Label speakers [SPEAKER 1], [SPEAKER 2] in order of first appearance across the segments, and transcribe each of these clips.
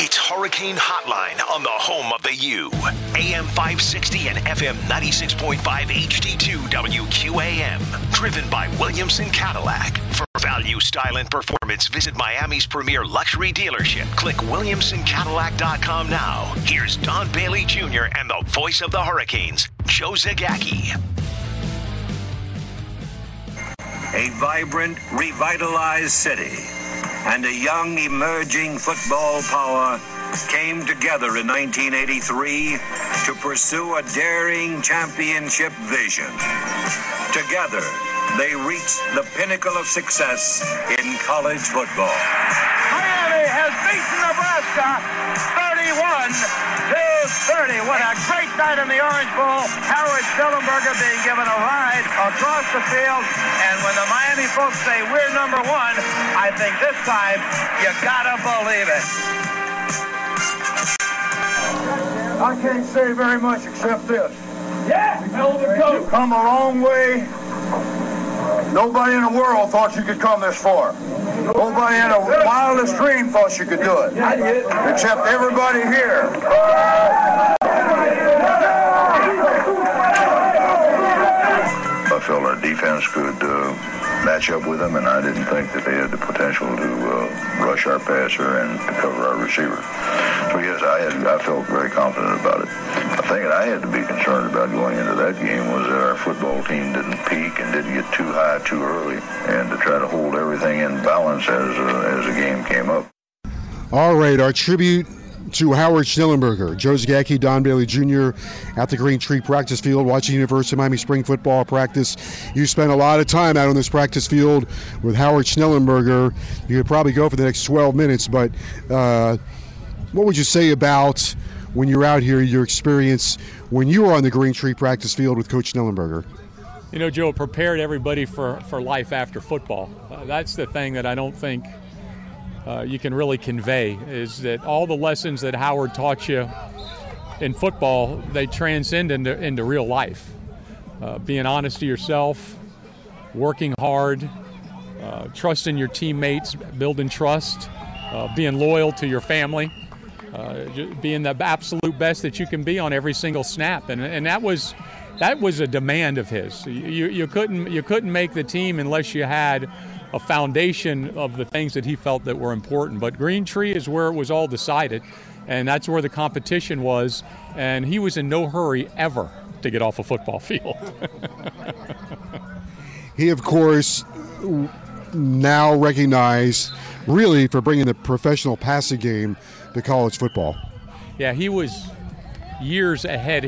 [SPEAKER 1] It's Hurricane Hotline on the home of the U. AM 560 and FM 96.5 HD2 WQAM. Driven by Williamson Cadillac. For value, style, and performance, visit Miami's premier luxury dealership. Click WilliamsonCadillac.com now. Here's Don Bailey Jr. and the voice of the Hurricanes, Joe Zagacki.
[SPEAKER 2] A vibrant, revitalized city and a young emerging football power came together in 1983 to pursue a daring championship vision. Together, they reached the pinnacle of success in college football.
[SPEAKER 3] Has beaten Nebraska 31 to 30. What a great night in the Orange Bowl. Howard Schnellenberger being given a ride across the field. And when the Miami folks say we're number one, I think this time you gotta believe it.
[SPEAKER 4] I can't say very much except this.
[SPEAKER 3] Yeah,
[SPEAKER 4] You've come a long way. Nobody in the world thought you could come this far. Nobody in the wildest dream thought you could do it. Except everybody here.
[SPEAKER 5] I felt our defense could uh, match up with them, and I didn't think that they had the potential to uh, rush our passer and to cover our receiver. So yes, I had I felt very confident about it. Thing that I had to be concerned about going into that game was that our football team didn't peak and didn't get too high too early, and to try to hold everything in balance as uh, as the game came up.
[SPEAKER 6] All right, our tribute to Howard Schnellenberger, Joe Zagacki, Don Bailey Jr. at the Green Tree practice field watching University of Miami spring football practice. You spent a lot of time out on this practice field with Howard Schnellenberger. You could probably go for the next 12 minutes, but uh, what would you say about when you're out here, your experience when you were on the Green Tree practice field with Coach Schnellenberger?
[SPEAKER 7] You know, Joe, prepared everybody for, for life after football. Uh, that's the thing that I don't think uh, you can really convey is that all the lessons that Howard taught you in football, they transcend into, into real life. Uh, being honest to yourself, working hard, uh, trusting your teammates, building trust, uh, being loyal to your family, uh, being the absolute best that you can be on every single snap. And, and that was that was a demand of his. You, you couldn't you couldn't make the team unless you had a foundation of the things that he felt that were important. But Green Tree is where it was all decided, and that's where the competition was. And he was in no hurry ever to get off a football field.
[SPEAKER 6] He, of course, now recognized really for bringing the professional passing game to college football.
[SPEAKER 7] yeah, he was years ahead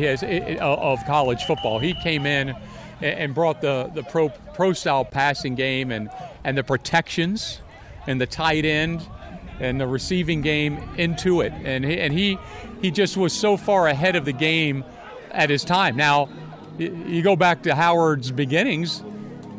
[SPEAKER 7] of college football. He came in and brought the, the pro, pro style passing game and, and the protections and the tight end and the receiving game into it. And he, and he, he just was so far ahead of the game at his time. Now, you go back to Howard's beginnings,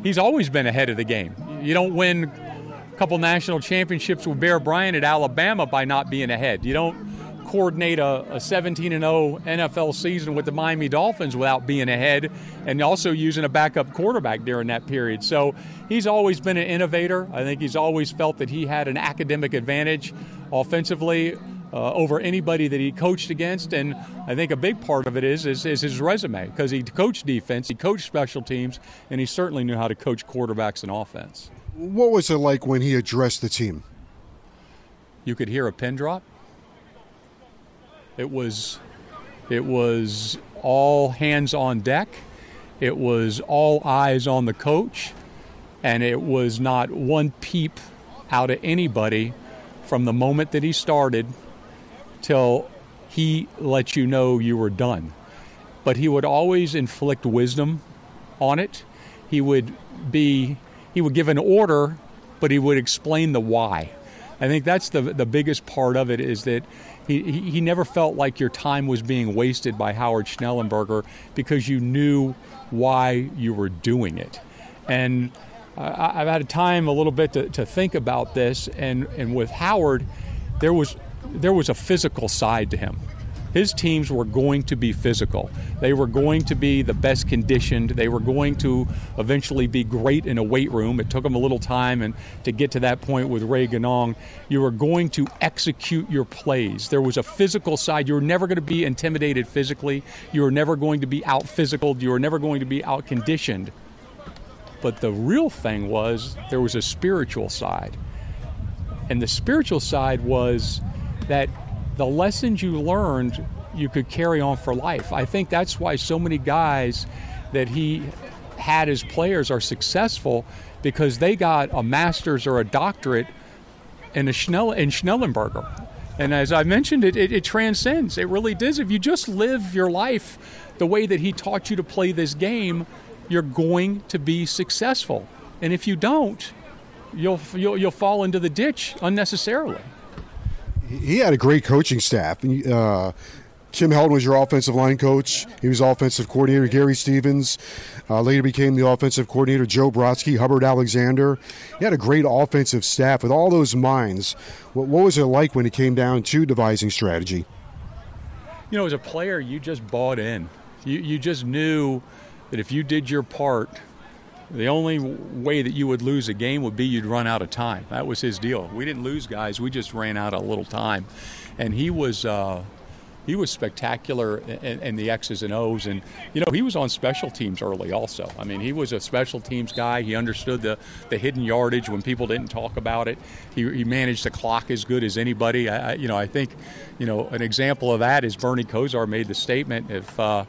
[SPEAKER 7] he's always been ahead of the game. You don't win a couple national championships with Bear Bryant at Alabama by not being ahead. You don't coordinate a, a 17 and 0 NFL season with the Miami Dolphins without being ahead and also using a backup quarterback during that period. So he's always been an innovator. I think he's always felt that he had an academic advantage offensively uh, over anybody that he coached against. And I think a big part of it is is, is his resume because he coached defense, he coached special teams, and he certainly knew how to coach quarterbacks and offense.
[SPEAKER 6] What was it like when he addressed the team?
[SPEAKER 7] You could hear a pin drop. It was it was all hands on deck. It was all eyes on the coach and it was not one peep out of anybody from the moment that he started till he let you know you were done. But he would always inflict wisdom on it. He would be he would give an order, but he would explain the why. I think that's the the biggest part of it is that he, he, never felt like your time was being wasted by Howard Schnellenberger because you knew why you were doing it. And I've had time a little bit to, to think about this, and, and with Howard, there was there was a physical side to him his teams were going to be physical. They were going to be the best conditioned. They were going to eventually be great in a weight room. It took them a little time and to get to that point with Ray Ganong. You were going to execute your plays. There was a physical side. You were never going to be intimidated physically. You were never going to be out physical. You were never going to be out conditioned. But the real thing was there was a spiritual side. And the spiritual side was that the lessons you learned you could carry on for life. I think that's why so many guys that he had as players are successful because they got a master's or a doctorate in a Schnell in Schnellenberger. And as I mentioned, it, it, it transcends. It really does. If you just live your life the way that he taught you to play this game, you're going to be successful. And if you don't, you'll, you'll, you'll fall into the ditch unnecessarily
[SPEAKER 6] he had a great coaching staff. Uh, Kim Helton was your offensive line coach. He was offensive coordinator. Gary Stevens uh, later became the offensive coordinator. Joe Brodsky, Hubbard Alexander. He had a great offensive staff with all those minds. What, what was it like when it came down to devising strategy?
[SPEAKER 7] You know, as a player, you just bought in. You, you just knew that if you did your part – the only way that you would lose a game would be you'd run out of time. That was his deal. We didn't lose guys; we just ran out a little time, and he was. Uh, he was spectacular in, in, the X's and O's, and you know he was on special teams early also. I mean, he was a special teams guy. He understood the, the hidden yardage when people didn't talk about it. He, he managed the clock as good as anybody. I, you know, I think, you know, an example of that is Bernie Kosar made the statement if uh,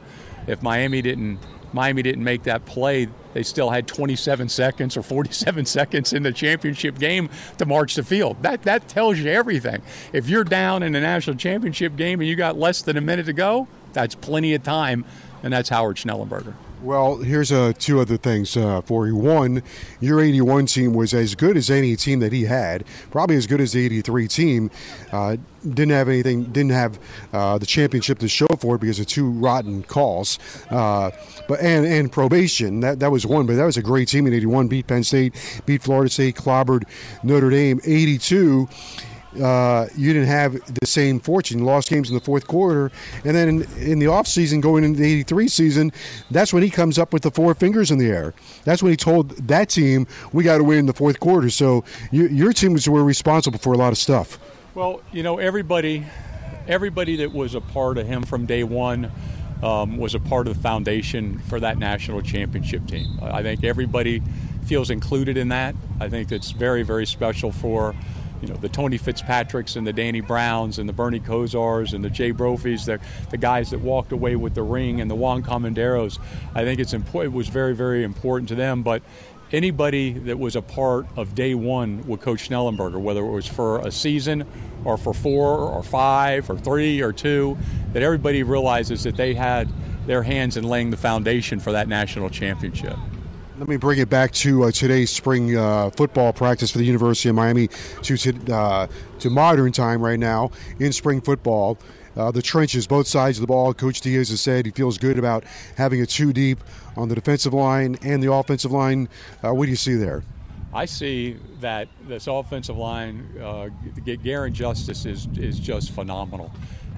[SPEAKER 7] if Miami didn't Miami didn't make that play, they still had 27 seconds or 47 seconds in the championship game to march the field. That that tells you everything. If you're down in a national championship game and you got less than a minute to go, that's plenty of time, and that's Howard Schnellenberger.
[SPEAKER 6] Well, here's uh, two other things uh, for you. One, your 81 team was as good as any team that he had, probably as good as the 83 team. Uh, didn't have anything, didn't have uh, the championship to show for it because of two rotten calls. Uh, but and and probation that that was one, but that was a great team in '81. Beat Penn State, beat Florida State, clobbered Notre Dame. '82 uh, you didn't have the same fortune. Lost games in the fourth quarter, and then in, in the offseason, going into the '83 season, that's when he comes up with the four fingers in the air. That's when he told that team, "We got to win in the fourth quarter." So you, your teams were responsible for a lot of stuff.
[SPEAKER 7] Well, you know, everybody, everybody that was a part of him from day one. Um, was a part of the foundation for that national championship team. I think everybody feels included in that. I think it's very, very special for you know the Tony Fitzpatricks and the Danny Browns and the Bernie Kosars and the Jay Brophies, the the guys that walked away with the ring and the Juan Comendeiros. I think it's important. It was very very important to them, but. Anybody that was a part of day one with Coach Schnellenberger, whether it was for a season or for four or five or three or two, that everybody realizes that they had their hands in laying the foundation for that national championship.
[SPEAKER 6] Let me bring it back to uh, today's spring uh, football practice for the University of Miami to to, uh, to modern time right now in spring football. Uh, the trenches, both sides of the ball. Coach Diaz has said he feels good about having a two deep on the defensive line and the offensive line. Uh, what do you see there?
[SPEAKER 7] I see that this offensive line, uh, Garin Justice is is just phenomenal.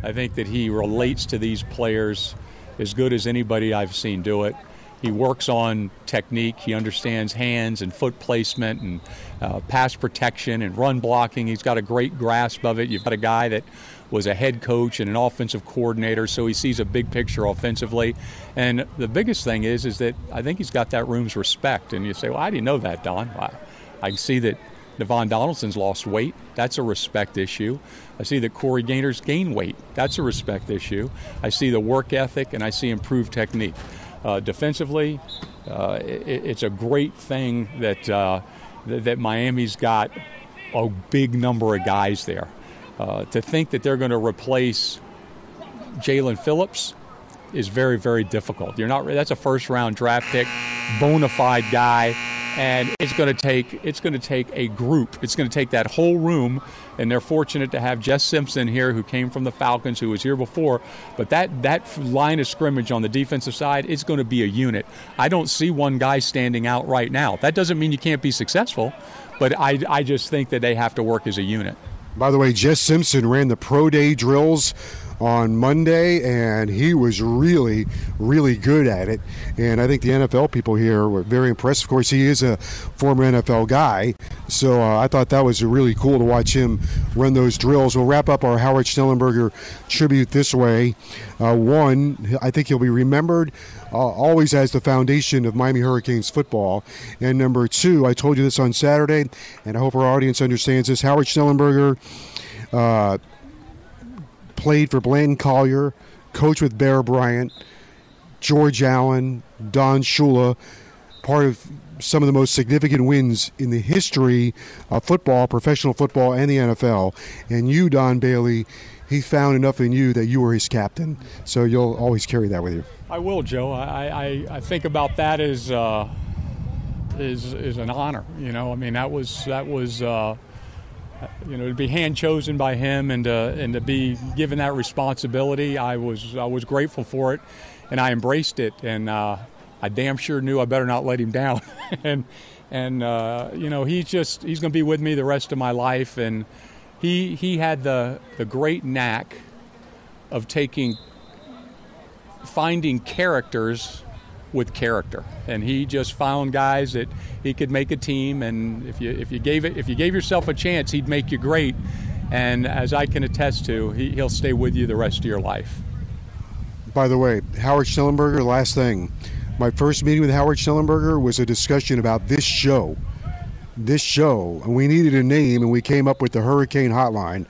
[SPEAKER 7] I think that he relates to these players as good as anybody I've seen do it. He works on technique. He understands hands and foot placement and uh, pass protection and run blocking. He's got a great grasp of it. You've got a guy that was a head coach and an offensive coordinator, so he sees a big picture offensively. And the biggest thing is, is that I think he's got that room's respect. And you say, well, I didn't know that, Don. I, I see that Navaughn Donaldson's lost weight. That's a respect issue. I see that Corey Gaynor's gained weight. That's a respect issue. I see the work ethic and I see improved technique. Uh, defensively, uh, it, it's a great thing that, uh, th- that Miami's got a big number of guys there. Uh, to think that they're going to replace Jaelan Phillips is very, very difficult. You're not. That's a first round draft pick, bona fide guy. And it's going to take it's going to take a group. It's going to take that whole room, and they're fortunate to have Jess Simpson here, who came from the Falcons, who was here before. But that that line of scrimmage on the defensive side is going to be a unit. I don't see one guy standing out right now. That doesn't mean you can't be successful, but I I just think that they have to work as a unit.
[SPEAKER 6] By the way, Jess Simpson ran the pro day drills on Monday, and he was really, really good at it. And I think the NFL people here were very impressed. Of course, he is a former NFL guy, so uh, I thought that was really cool to watch him run those drills. We'll wrap up our Howard Schnellenberger tribute this way. Uh, one, I think he'll be remembered uh, always as the foundation of Miami Hurricanes football. And number two, I told you this on Saturday, and I hope our audience understands this. Howard Schnellenberger uh, played for Blanton Collier, coached with Bear Bryant, George Allen, Don Shula, part of some of the most significant wins in the history of football, professional football, and the NFL. And you, Don Bailey, he found enough in you that you were his captain. So you'll always carry that with you.
[SPEAKER 7] I will, Joe. I, I, I think about that as uh, is is an honor. You know, I mean that was that was. Uh, you know, to be hand chosen by him and to, and to be given that responsibility, I was I was grateful for it, and I embraced it. And uh, I damn sure knew I better not let him down. and and uh, you know, he's just he's going to be with me the rest of my life. And he he had the the great knack of taking finding characters with character, and he just found guys that he could make a team. And if you if you gave it if you gave yourself a chance, he'd make you great. And as I can attest to, he, he'll stay with you the rest of your life.
[SPEAKER 6] By the way, Howard Schnellenberger. Last thing, my first meeting with Howard Schnellenberger was a discussion about this show. This show, and we needed a name, and we came up with the Hurricane Hotline.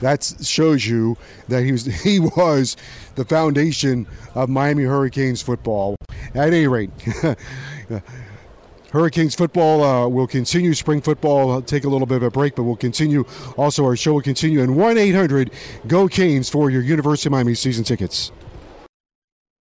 [SPEAKER 6] That shows you that he was he was the foundation of Miami Hurricanes football. At any rate, Hurricanes football uh, will continue. Spring football I'll take a little bit of a break, but we'll continue. Also, our show will continue. And 1 800 GO Canes for your University of Miami season tickets.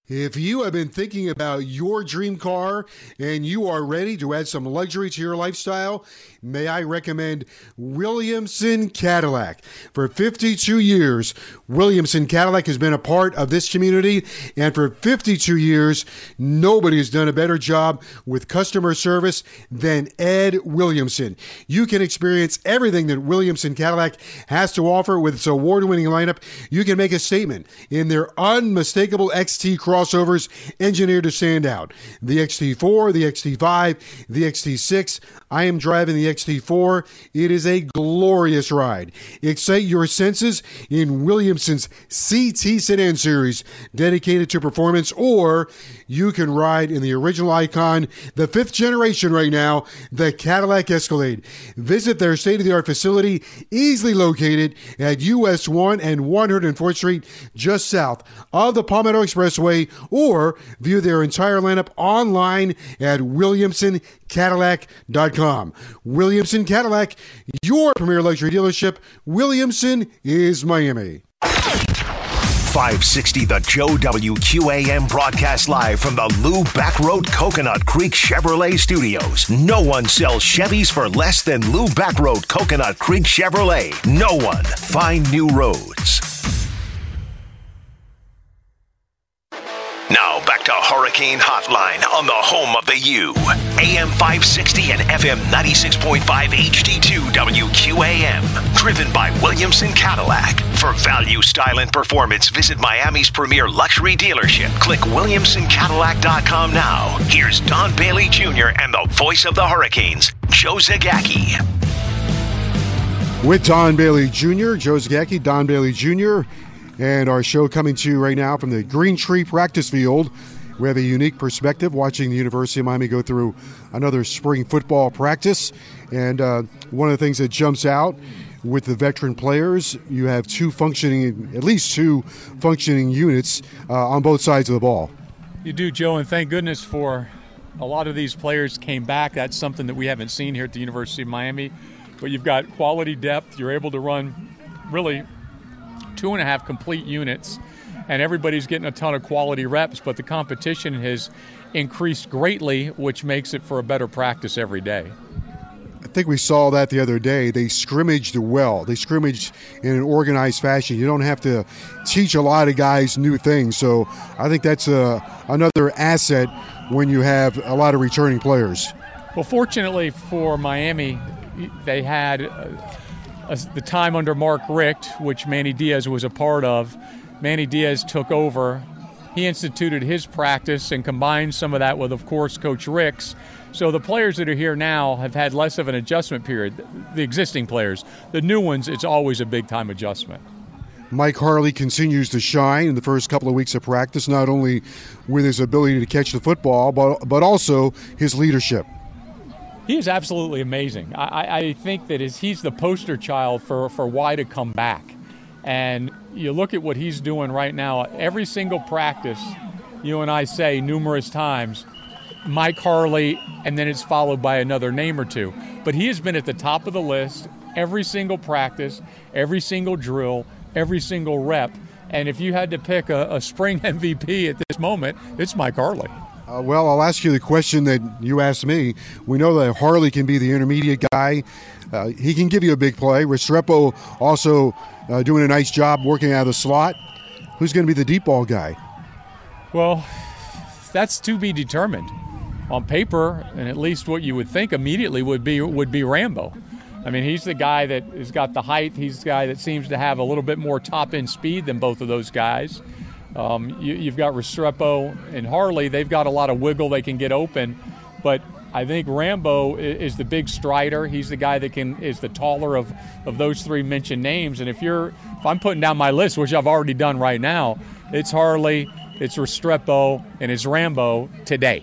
[SPEAKER 6] If you have been thinking about your dream car and you are ready to add some luxury to your lifestyle, may I recommend Williamson Cadillac. For 52 years, Williamson Cadillac has been a part of this community, and for 52 years, nobody has done a better job with customer service than Ed Williamson. You can experience everything that Williamson Cadillac has to offer with its award winning lineup. You can make a statement in their unmistakable XT crossovers engineered to stand out. The XT4, the XT5, the XT6. I am driving the XT4. It is a glorious ride. Excite your senses in Williamson's CT Sedan Series, dedicated to performance, or you can ride in the original icon, the fifth generation right now, the Cadillac Escalade. Visit their state of the art facility, easily located at US 1 and 104th Street, just south of the Palmetto Expressway, or view their entire lineup online at WilliamsonCadillac.com. Williamson Cadillac, your premier luxury dealership. Williamson is Miami.
[SPEAKER 1] 560 The Joe WQAM broadcast live from the Lou Bachrodt Coconut Creek Chevrolet Studios. No one sells Chevys for less than Lou Bachrodt Coconut Creek Chevrolet. No one. Find new roads. Now back to Hurricane Hotline on the home of the U. AM 560 and FM 96.5 HD2 WQAM. Driven by Williamson Cadillac. For value, style, and performance, visit Miami's premier luxury dealership. Click WilliamsonCadillac.com now. Here's Don Bailey Jr. and the voice of the Hurricanes, Joe Zagacki.
[SPEAKER 6] With Don Bailey Jr., Joe Zagacki, Don Bailey Jr., and our show coming to you right now from the Green Tree practice field. We have a unique perspective watching the University of Miami go through another spring football practice. And uh, one of the things that jumps out with the veteran players, you have two functioning, at least two functioning units uh, on both sides of the ball.
[SPEAKER 7] You do, Joe, and thank goodness for a lot of these players came back. That's something that we haven't seen here at the University of Miami. But you've got quality depth. You're able to run really two and a half complete units. and everybody's getting a ton of quality reps, but the competition has increased greatly, which makes it for a better practice every day.
[SPEAKER 6] I think we saw that the other day. They scrimmaged well. They scrimmaged in an organized fashion. You don't have to teach a lot of guys new things. So I think that's a, another asset when you have a lot of returning players.
[SPEAKER 7] Well, fortunately for Miami, they had uh, Uh, the time under Mark Richt, which Manny Diaz was a part of. Manny Diaz took over. He instituted his practice and combined some of that with, of course, Coach Richt's. so the players that are here now have had less of an adjustment period. The existing players, the new ones, it's always a big time adjustment.
[SPEAKER 6] Mike Harley continues to shine in the first couple of weeks of practice, not only with his ability to catch the football, but, but also his leadership.
[SPEAKER 7] He is absolutely amazing. I, I think that is, he's the poster child for, for why to come back. And you look at what he's doing right now, every single practice, you and I say numerous times, Mike Harley, and then it's followed by another name or two. But he has been at the top of the list every single practice, every single drill, every single rep. And if you had to pick a, a spring MVP at this moment, it's Mike Harley.
[SPEAKER 6] Uh, well, I'll ask you the question that you asked me. We know that Harley can be the intermediate guy. Uh, he can give you a big play. Restrepo also uh, doing a nice job working out of the slot. Who's going to be the deep ball guy?
[SPEAKER 7] Well, that's to be determined on paper, and at least what you would think immediately would be would be Rambo. I mean, he's the guy that has got the height. He's the guy that seems to have a little bit more top end speed than both of those guys. Um, you, have got Restrepo and Harley. They've got a lot of wiggle. They can get open, but I think Rambo is the big strider. He's the guy that can is the taller of, of those three mentioned names. And if you're if I'm putting down my list, which I've already done right now, it's Harley, it's Restrepo, and it's Rambo today.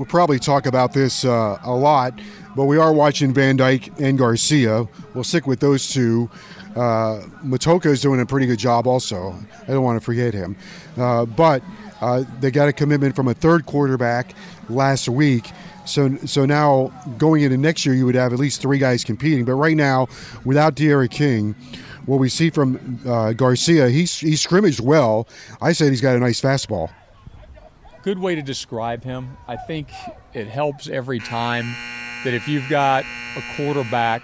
[SPEAKER 6] We'll probably talk about this uh, a lot, but we are watching Van Dyke and Garcia. We'll stick with those two. Uh, Matocha is doing a pretty good job, also. I don't want to forget him. Uh, but uh, they got a commitment from a third quarterback last week. So, so now going into next year, you would have at least three guys competing. But right now, without D'Eriq King, what we see from uh, Garcia, he's he scrimmaged well. I said he's got a nice fastball
[SPEAKER 7] good way to describe him. I think it helps every time that if you've got a quarterback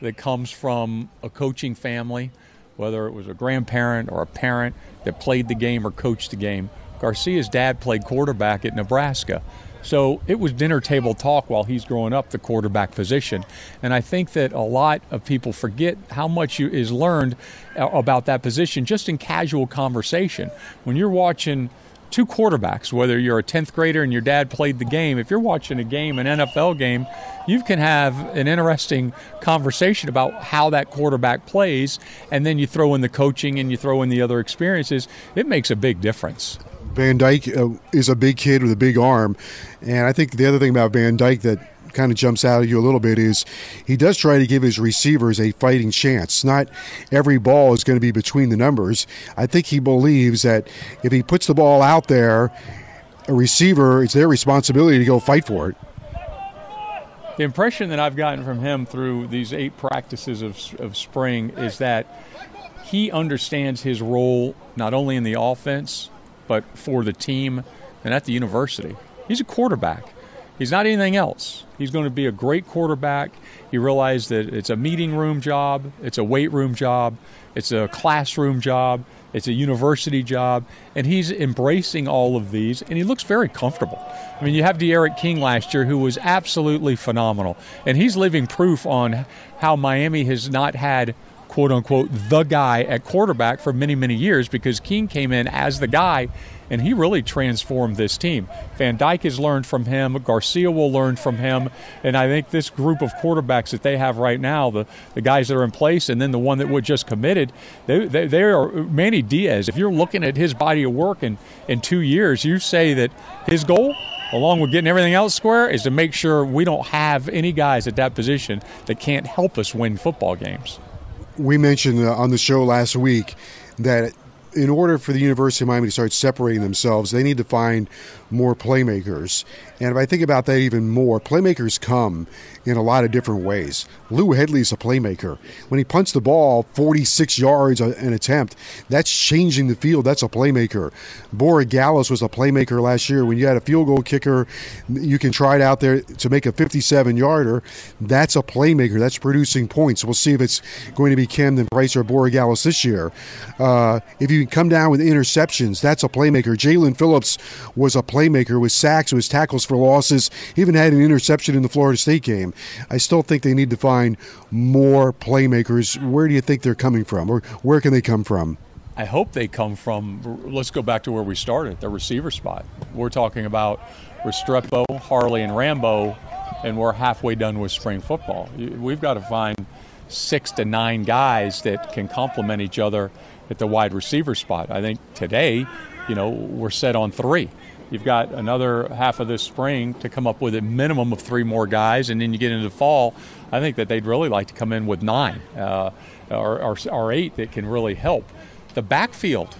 [SPEAKER 7] that comes from a coaching family, whether it was a grandparent or a parent that played the game or coached the game. Garcia's dad played quarterback at Nebraska. So it was dinner table talk while he's growing up, the quarterback position. And I think that a lot of people forget how much you, is learned about that position just in casual conversation. When you're watching two quarterbacks, whether you're a 10th grader and your dad played the game, if you're watching a game, an NFL game, you can have an interesting conversation about how that quarterback plays, and then you throw in the coaching and you throw in the other experiences. It makes a big difference.
[SPEAKER 6] Van Dyke uh, is a big kid with a big arm, and I think the other thing about Van Dyke that kind of jumps out at you a little bit is he does try to give his receivers a fighting chance. Not every ball is going to be between the numbers. I think he believes that if he puts the ball out there, a receiver, it's their responsibility to go fight for it.
[SPEAKER 7] The impression that I've gotten from him through these eight practices of, of spring is that he understands his role not only in the offense, but for the team and at the university. He's a quarterback. He's not anything else. He's going to be a great quarterback. He realized that it's a meeting room job, it's a weight room job, it's a classroom job, it's a university job, and he's embracing all of these, and he looks very comfortable. I mean, you have D'Eriq King last year, who was absolutely phenomenal, and he's living proof on how Miami has not had quote unquote the guy at quarterback for many, many years because King came in as the guy and he really transformed this team. Van Dyke has learned from him, Garcia will learn from him, and I think this group of quarterbacks that they have right now, the, the guys that are in place, and then the one that was just committed, they, they, they are Manny Diaz. If you're looking at his body of work in, in two years, you say that his goal along with getting everything else square, is to make sure we don't have any guys at that position that can't help us win football games
[SPEAKER 6] we mentioned uh, on the show last week that in order for the University of Miami to start separating themselves, they need to find more playmakers. And if I think about that even more, playmakers come in a lot of different ways. Lou Hedley's a playmaker. When he punts the ball 46 yards an attempt, that's changing the field. That's a playmaker. Borregales was a playmaker last year. When you had a field goal kicker, you can try it out there to make a 57 yarder. That's a playmaker. That's producing points. We'll see if it's going to be Camden Price or Borregales this year. Uh, if you come down with interceptions, that's a playmaker. Jaelan Phillips was a playmaker with sacks, with tackles for losses, even had an interception in the Florida State game. I still think they need to find more playmakers. Where do you think they're coming from, or where can they come from?
[SPEAKER 7] I hope they come from. Let's go back to where we started, the receiver spot. We're talking about Restrepo, Harley, and Rambo, and we're halfway done with spring football. We've got to find six to nine guys that can complement each other at the wide receiver spot. I think today, you know, we're set on three. You've got another half of this spring to come up with a minimum of three more guys, and then you get into the fall. I think that they'd really like to come in with nine uh, or, or, or eight that can really help. The backfield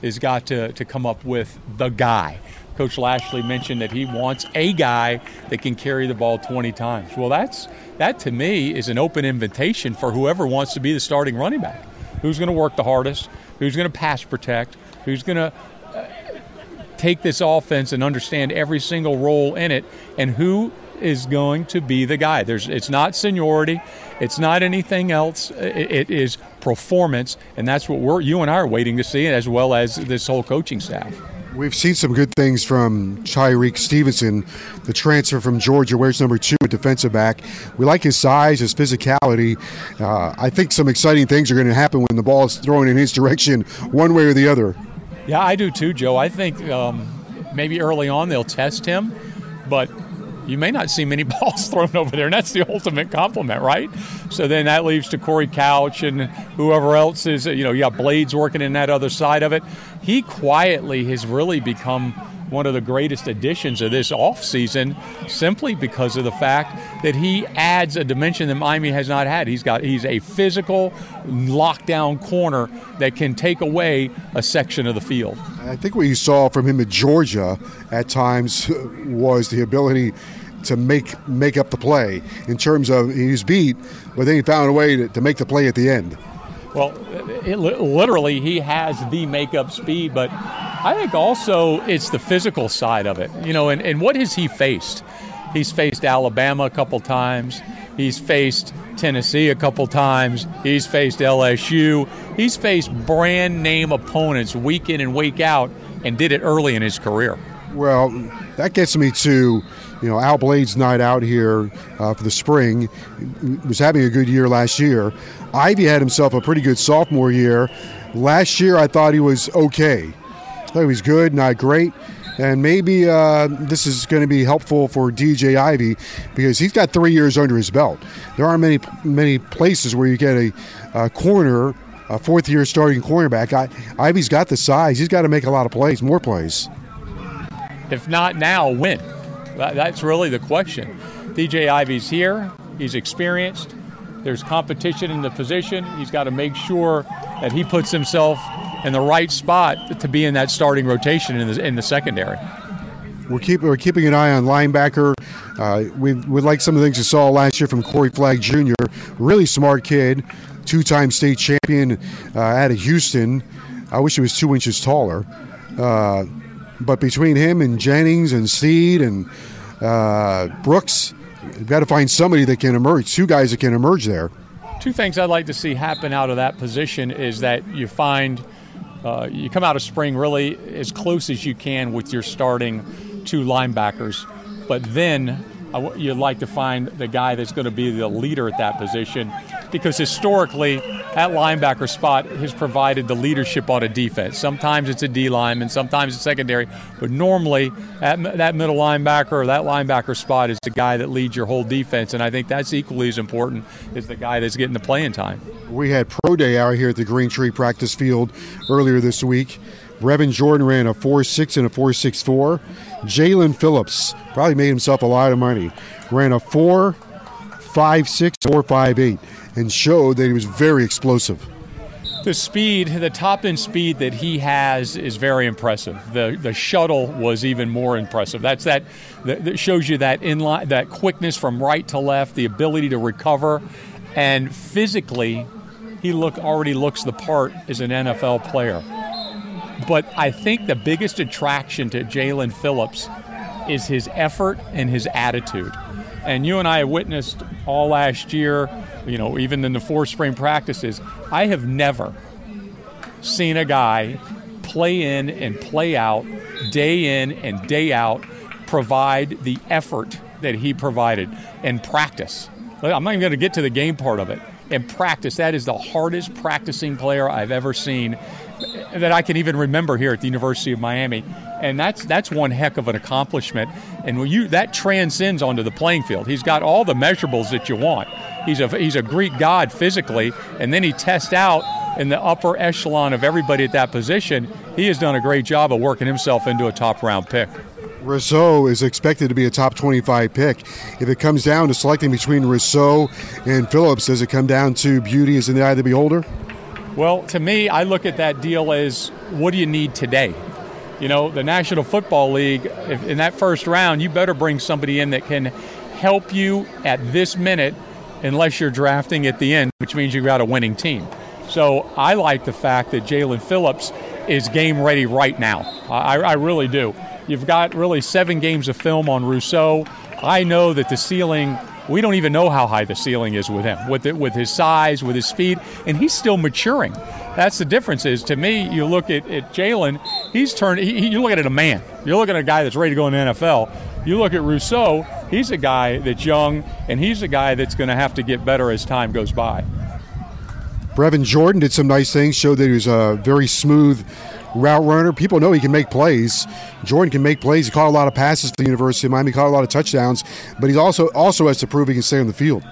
[SPEAKER 7] has got to, to come up with the guy. Coach Lashley mentioned that he wants a guy that can carry the ball 20 times. Well, that's that to me is an open invitation for whoever wants to be the starting running back. Who's going to work the hardest? Who's going to pass protect? Who's going to uh, take this offense and understand every single role in it and who is going to be the guy. There's, it's not seniority, it's not anything else. It, it is performance, and that's what we're you and I are waiting to see, as well as this whole coaching staff.
[SPEAKER 6] We've seen some good things from Tyrique Stevenson, the transfer from Georgia, wears number two, a defensive back. We like his size, his physicality. Uh, I think some exciting things are going to happen when the ball is thrown in his direction, one way or the other.
[SPEAKER 7] Yeah, I do too, Joe. I think um, maybe early on they'll test him, but you may not see many balls thrown over there, and that's the ultimate compliment, right? So then that leaves to Corey Couch and whoever else is, you know, you got Blades working in that other side of it. He quietly has really become one of the greatest additions of this offseason simply because of the fact that he adds a dimension that Miami has not had. He's got he's a physical lockdown corner that can take away a section of the field.
[SPEAKER 6] I think what you saw from him at Georgia at times was the ability to make make up the play in terms of he was beat, but then he found a way to, to make the play at the end.
[SPEAKER 7] Well, it, literally, he has the makeup speed, but I think also it's the physical side of it. You know, and, and what has he faced? He's faced Alabama a couple times. He's faced Tennessee a couple times. He's faced LSU. He's faced brand name opponents week in and week out and did it early in his career.
[SPEAKER 6] Well, that gets me to, you know, Al Blade's night out here uh, for the spring. He was having a good year last year. Ivey had himself a pretty good sophomore year. Last year, I thought he was okay. I thought he was good, not great. And maybe uh, this is going to be helpful for DJ Ivey because he's got three years under his belt. There aren't many many places where you get a, a corner, a fourth year starting cornerback. I, Ivey's got the size. He's got to make a lot of plays, more plays.
[SPEAKER 7] If not now, when? That's really the question. DJ Ivey's here. He's experienced. There's competition in the position. He's got to make sure that he puts himself in the right spot to be in that starting rotation in the, in the secondary.
[SPEAKER 6] We're, keep, we're keeping an eye on linebacker. Uh, we, we like some of the things you saw last year from Corey Flagg Jr., really smart kid, two time state champion uh, out of Houston. I wish he was two inches taller. Uh, but between him and Jennings and Steed and uh, Brooks, You've got to find somebody that can emerge, two guys that can emerge there.
[SPEAKER 7] Two things I'd like to see happen out of that position is that you find uh, you come out of spring really as close as you can with your starting two linebackers, but then you'd like to find the guy that's going to be the leader at that position because historically that linebacker spot has provided the leadership on a defense. Sometimes it's a D lineman, sometimes it's secondary, but normally that, that middle linebacker or that linebacker spot is the guy that leads your whole defense, and I think that's equally as important as the guy that's getting the playing time.
[SPEAKER 6] We had pro day out here at the Green Tree practice field earlier this week. Brevin Jordan ran a 4.6 and a 4.64. Jaelan Phillips probably made himself a lot of money. Ran a 4.56, 4.58, and showed that he was very explosive.
[SPEAKER 7] the speed, the top end speed that he has is very impressive. The the shuttle was even more impressive. That's that that shows you that inline that quickness from right to left, the ability to recover, and physically, he look already looks the part as an NFL player. But I think the biggest attraction to Jaelan Phillips is his effort and his attitude. And you and I have witnessed all last year, you know, even in the four spring practices, I have never seen a guy play in and play out, day in and day out, provide the effort that he provided and practice. I'm not even going to get to the game part of it. And practice, that is the hardest practicing player I've ever seen that I can even remember here at the University of Miami. And that's that's one heck of an accomplishment. And when you that transcends onto the playing field. He's got all the measurables that you want. He's a he's a Greek god physically, and then he tests out in the upper echelon of everybody at that position. He has done a great job of working himself into a top round pick.
[SPEAKER 6] Rousseau is expected to be a top 25 pick. If it comes down to selecting between Rousseau and Phillips, does it come down to beauty is in the eye of the beholder?
[SPEAKER 7] Well, to me, I look at that deal as what do you need today? You know, the National Football League, if, in that first round, you better bring somebody in that can help you at this minute, unless you're drafting at the end, which means you've got a winning team. So I like the fact that Jaelan Phillips is game ready right now. I, I really do. You've got really seven games of film on Rousseau. I know that the ceiling we don't even know how high the ceiling is with him, with it, with his size, with his speed, and he's still maturing. That's the difference. Is to me, you look at, at Jaelan, he's turned. He, you look at a man. You're looking at a guy that's ready to go in the NFL. You look at Rousseau. He's a guy that's young, and he's a guy that's going to have to get better as time goes by.
[SPEAKER 6] Brevin Jordan did some nice things. Showed that he was a very smooth route runner. People know he can make plays. Jordan can make plays. He caught a lot of passes to the University of Miami. He caught a lot of touchdowns, but he also also has to prove he can stay on the field.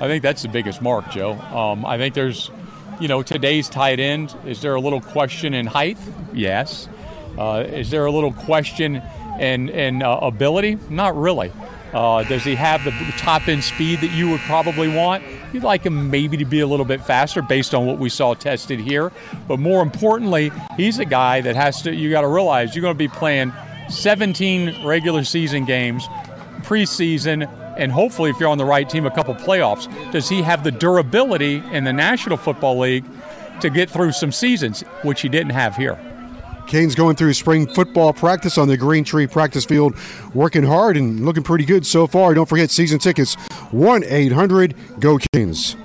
[SPEAKER 7] I think that's the biggest mark, Joe. Um, I think there's, you know, today's tight end. Is there a little question in height? Yes. Uh, is there a little question in in uh, ability? Not really. Uh, does he have the top end speed that you would probably want? You'd like him maybe to be a little bit faster based on what we saw tested here. But more importantly, he's a guy that has to, you got to realize you're going to be playing 17 regular season games, preseason, and hopefully, if you're on the right team, a couple playoffs. Does he have the durability in the National Football League to get through some seasons, which he didn't have here?
[SPEAKER 6] Canes going through spring football practice on the Green Tree practice field, working hard and looking pretty good so far. Don't forget season tickets 1 800 GO Canes.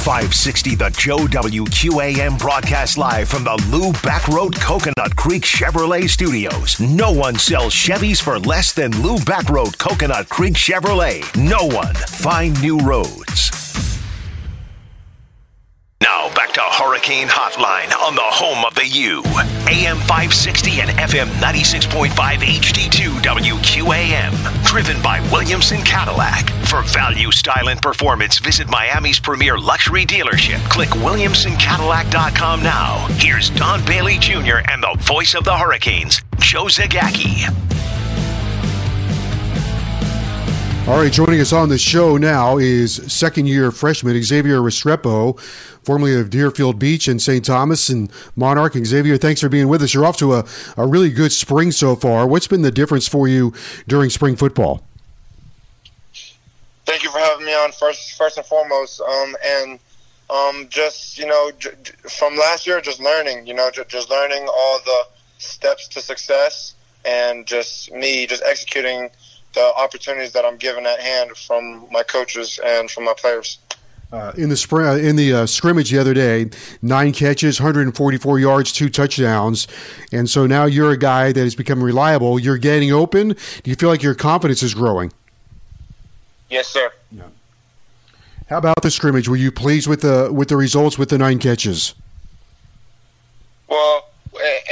[SPEAKER 1] 560 The Joe WQAM broadcast live from the Lou Bachrodt Coconut Creek Chevrolet Studios. No one sells Chevys for less than Lou Bachrodt Coconut Creek Chevrolet. No one. Find new roads. Now back to Hurricane Hotline on the home of the U. AM 560 and FM 96.5 HD2 WQAM. Driven by Williamson Cadillac. For value, style, and performance, visit Miami's premier luxury dealership. Click WilliamsonCadillac.com now. Here's Don Bailey Jr. and the voice of the Hurricanes, Joe Zagacki.
[SPEAKER 6] All right, joining us on the show now is second year freshman Xavier Restrepo, formerly of Deerfield Beach and St. Thomas and Monarch. Xavier, thanks for being with us. You're off to a, a really good spring so far. What's been the difference for you during spring football?
[SPEAKER 8] Thank you for having me on first, first and foremost. Um, and um, just, you know, j- from last year, just learning, you know, j- just learning all the steps to success and just me just executing – the opportunities that I'm given at hand from my coaches and from my players.
[SPEAKER 6] Uh, in the spring, uh, in the uh, scrimmage the other day, nine catches, 144 yards, two touchdowns, and so now you're a guy that has become reliable. You're getting open. Do you feel like your confidence is growing?
[SPEAKER 8] Yes, sir.
[SPEAKER 6] Yeah. How about the scrimmage? Were you pleased with the with the results with the nine catches?
[SPEAKER 8] Well,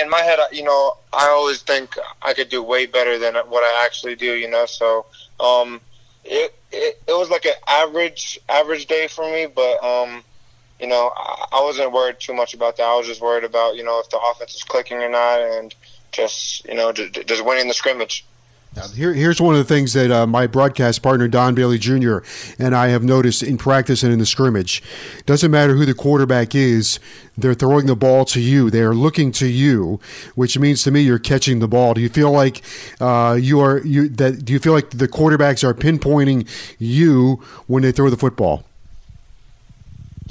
[SPEAKER 8] in my head, you know, I always think I could do way better than what I actually do. You know, so um, it, it it was like an average average day for me, but um, you know, I, I wasn't worried too much about that. I was just worried about you know if the offense is clicking or not, and just you know just, just winning the scrimmage.
[SPEAKER 6] Here, here's one of the things that uh, my broadcast partner Don Bailey Jr. and I have noticed in practice and in the scrimmage. Doesn't matter who the quarterback is, they're throwing the ball to you. They are looking to you, which means to me you're catching the ball. Do you feel like uh, you are you that? Do you feel like the quarterbacks are pinpointing you when they throw the football?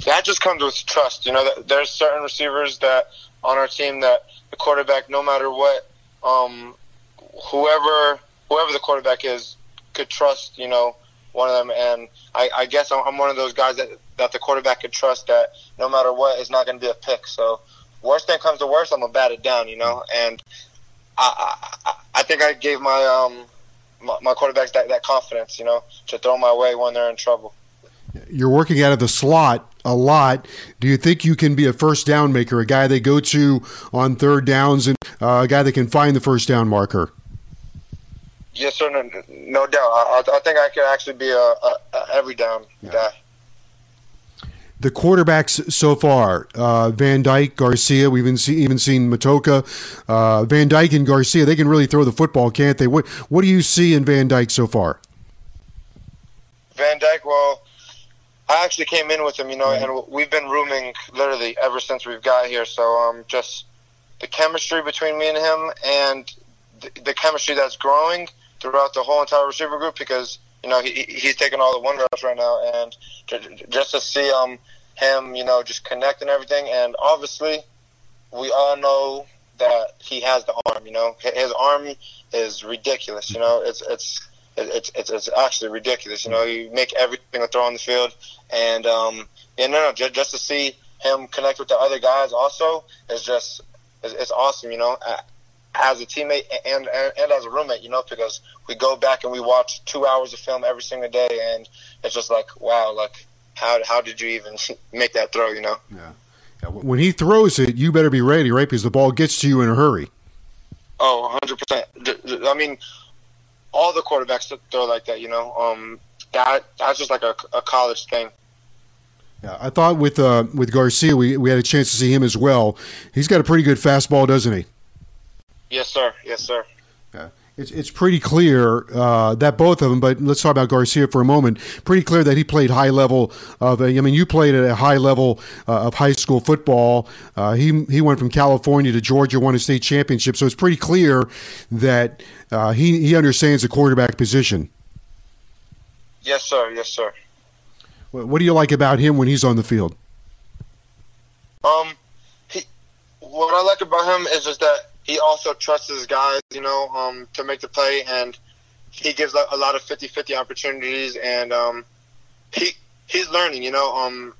[SPEAKER 8] That just comes with trust. You know, there's certain receivers that on our team that the quarterback, no matter what, um, whoever whoever the quarterback is could trust, you know, one of them. And I, I guess I'm, I'm one of those guys that, that the quarterback can trust that no matter what, it's not going to be a pick. So worst thing comes to worst, I'm going to bat it down, you know. And I, I, I think I gave my, um, my, my quarterbacks that, that confidence, you know, to throw my way when they're in trouble.
[SPEAKER 6] You're working out of the slot a lot. Do you think you can be a first down maker, a guy they go to on third downs, and uh, a guy that can find the first down marker?
[SPEAKER 8] Yes, sir. No, no doubt. I, I, think I could actually be a, a, a every down yeah. guy.
[SPEAKER 6] The quarterbacks so far, uh, Van Dyke, Garcia. We've even, see, even seen Matocha, uh, Van Dyke, and Garcia. They can really throw the football, can't they? What What do you see in Van Dyke so far?
[SPEAKER 8] Van Dyke, well, I actually came in with him, you know, and we've been rooming literally ever since we've got here. So, um, just the chemistry between me and him, and the, the chemistry that's growing throughout the whole entire receiver group because you know he he's taking all the one reps right now, and just to see um him you know just connect and everything, and obviously we all know that he has the arm. You know his arm is ridiculous. You know it's it's. It's, it's, it's actually ridiculous, you know. You make every single throw on the field, and um, yeah, no, no, just, just to see him connect with the other guys also is just it's awesome, you know as a teammate and, and, and as a roommate, you know, because we go back and we watch two hours of film every single day, and it's just like, wow, like how how did you even make that throw, you know?
[SPEAKER 6] Yeah. yeah. When he throws it, you better be ready, right? Because the ball gets to you in a hurry.
[SPEAKER 8] Oh, 100%. I mean, all the quarterbacks that throw like that, you know. Um, that that's just like a, a college thing.
[SPEAKER 6] Yeah, I thought with uh, with Garcia, we, we had a chance to see him as well. He's got a pretty good fastball, doesn't he?
[SPEAKER 8] Yes, sir. Yes, sir.
[SPEAKER 6] Yeah. It's, it's pretty clear uh, that both of them, but let's talk about Garcia for a moment. Pretty clear that he played high level of. I mean, you played at a high level uh, of high school football. Uh, he he went from California to Georgia, won a state championship. So it's pretty clear that uh, he he understands the quarterback position.
[SPEAKER 8] Yes, sir. Yes, sir.
[SPEAKER 6] What do you like about him when he's on the field?
[SPEAKER 8] Um, he, what I like about him is just that he also trusts his guys, you know, um, to make the play, and he gives a lot of 50-50 opportunities, and um, he he's learning, you know. Um,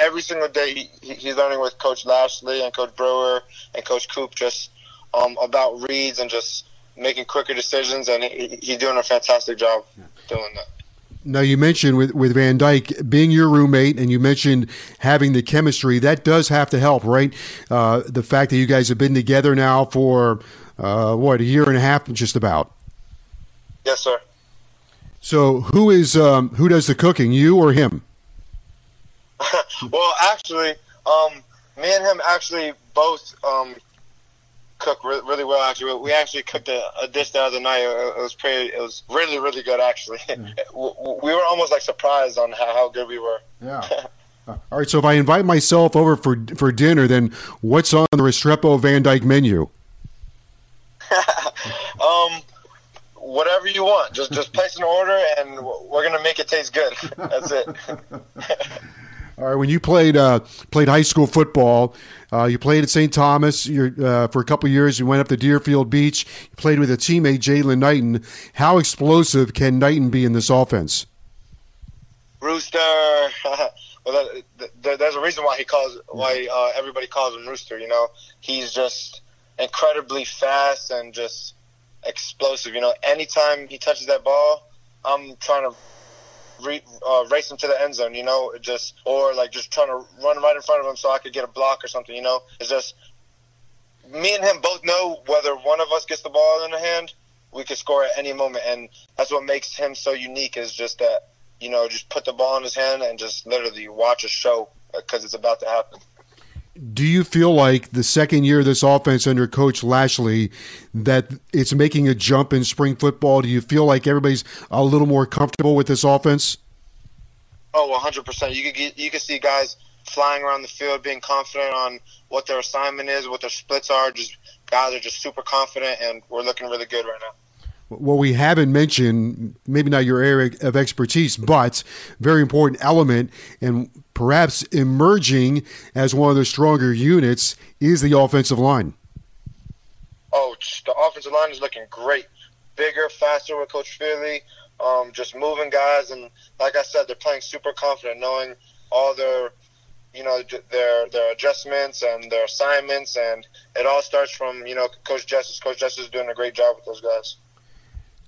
[SPEAKER 8] every single day he, he's learning with Coach Lashlee and Coach Brewer and Coach Coop just um, about reads and just making quicker decisions, and he, he's doing a fantastic job doing that.
[SPEAKER 6] Now you mentioned with with Van Dyke being your roommate, and you mentioned having the chemistry. That does have to help, right? Uh, the fact that you guys have been together now for uh, what a year and a half, just about.
[SPEAKER 8] Yes, sir.
[SPEAKER 6] So who is um, who does the cooking, you or him?
[SPEAKER 8] well, actually, um, me and him actually both um, cook re- really well. Actually, we actually cooked a, a, dish the other night. It, was pretty. It was really, really good. Actually, mm. we were almost like surprised on how, how good we were.
[SPEAKER 6] Yeah. All right. So if I invite myself over for for dinner, then what's on the Restrepo Van Dyke menu?
[SPEAKER 8] um, whatever you want. Just just place an order, and we're gonna make it taste good. That's it.
[SPEAKER 6] All right. When you played uh, played high school football, uh, you played at St. Thomas uh, for a couple years. You went up to Deerfield Beach. You played with a teammate, Jaylan Knighton. How explosive can Knighton be in this offense?
[SPEAKER 8] Rooster. well, that, that, there's a reason why he calls why uh, everybody calls him Rooster. You know, he's just incredibly fast and just explosive. You know, anytime he touches that ball, I'm trying to re, uh, race him to the end zone, you know, just or like just trying to run right in front of him so I could get a block or something, you know. It's just me and him both know whether one of us gets the ball in the hand, we could score at any moment, and that's what makes him so unique. Is just that you know, just put the ball in his hand and just literally watch a show because it's about to happen.
[SPEAKER 6] Do you feel like the second year of this offense under Coach Lashlee that it's making a jump in spring football? Do you feel like everybody's a little more comfortable with this offense?
[SPEAKER 8] Oh, 100%. You could get, you could see guys flying around the field, being confident on what their assignment is, what their splits are. Just guys are just super confident, and we're looking really good right now
[SPEAKER 6] what we haven't mentioned, maybe not your area of expertise, but very important element and perhaps emerging as one of the stronger units is the offensive line.
[SPEAKER 8] Oh, the offensive line is looking great. Bigger, faster with Coach Feeley, um, just moving guys. And like I said, they're playing super confident, knowing all their you know their their adjustments and their assignments, and it all starts from you know Coach Justice. Coach Justice is doing a great job with those guys.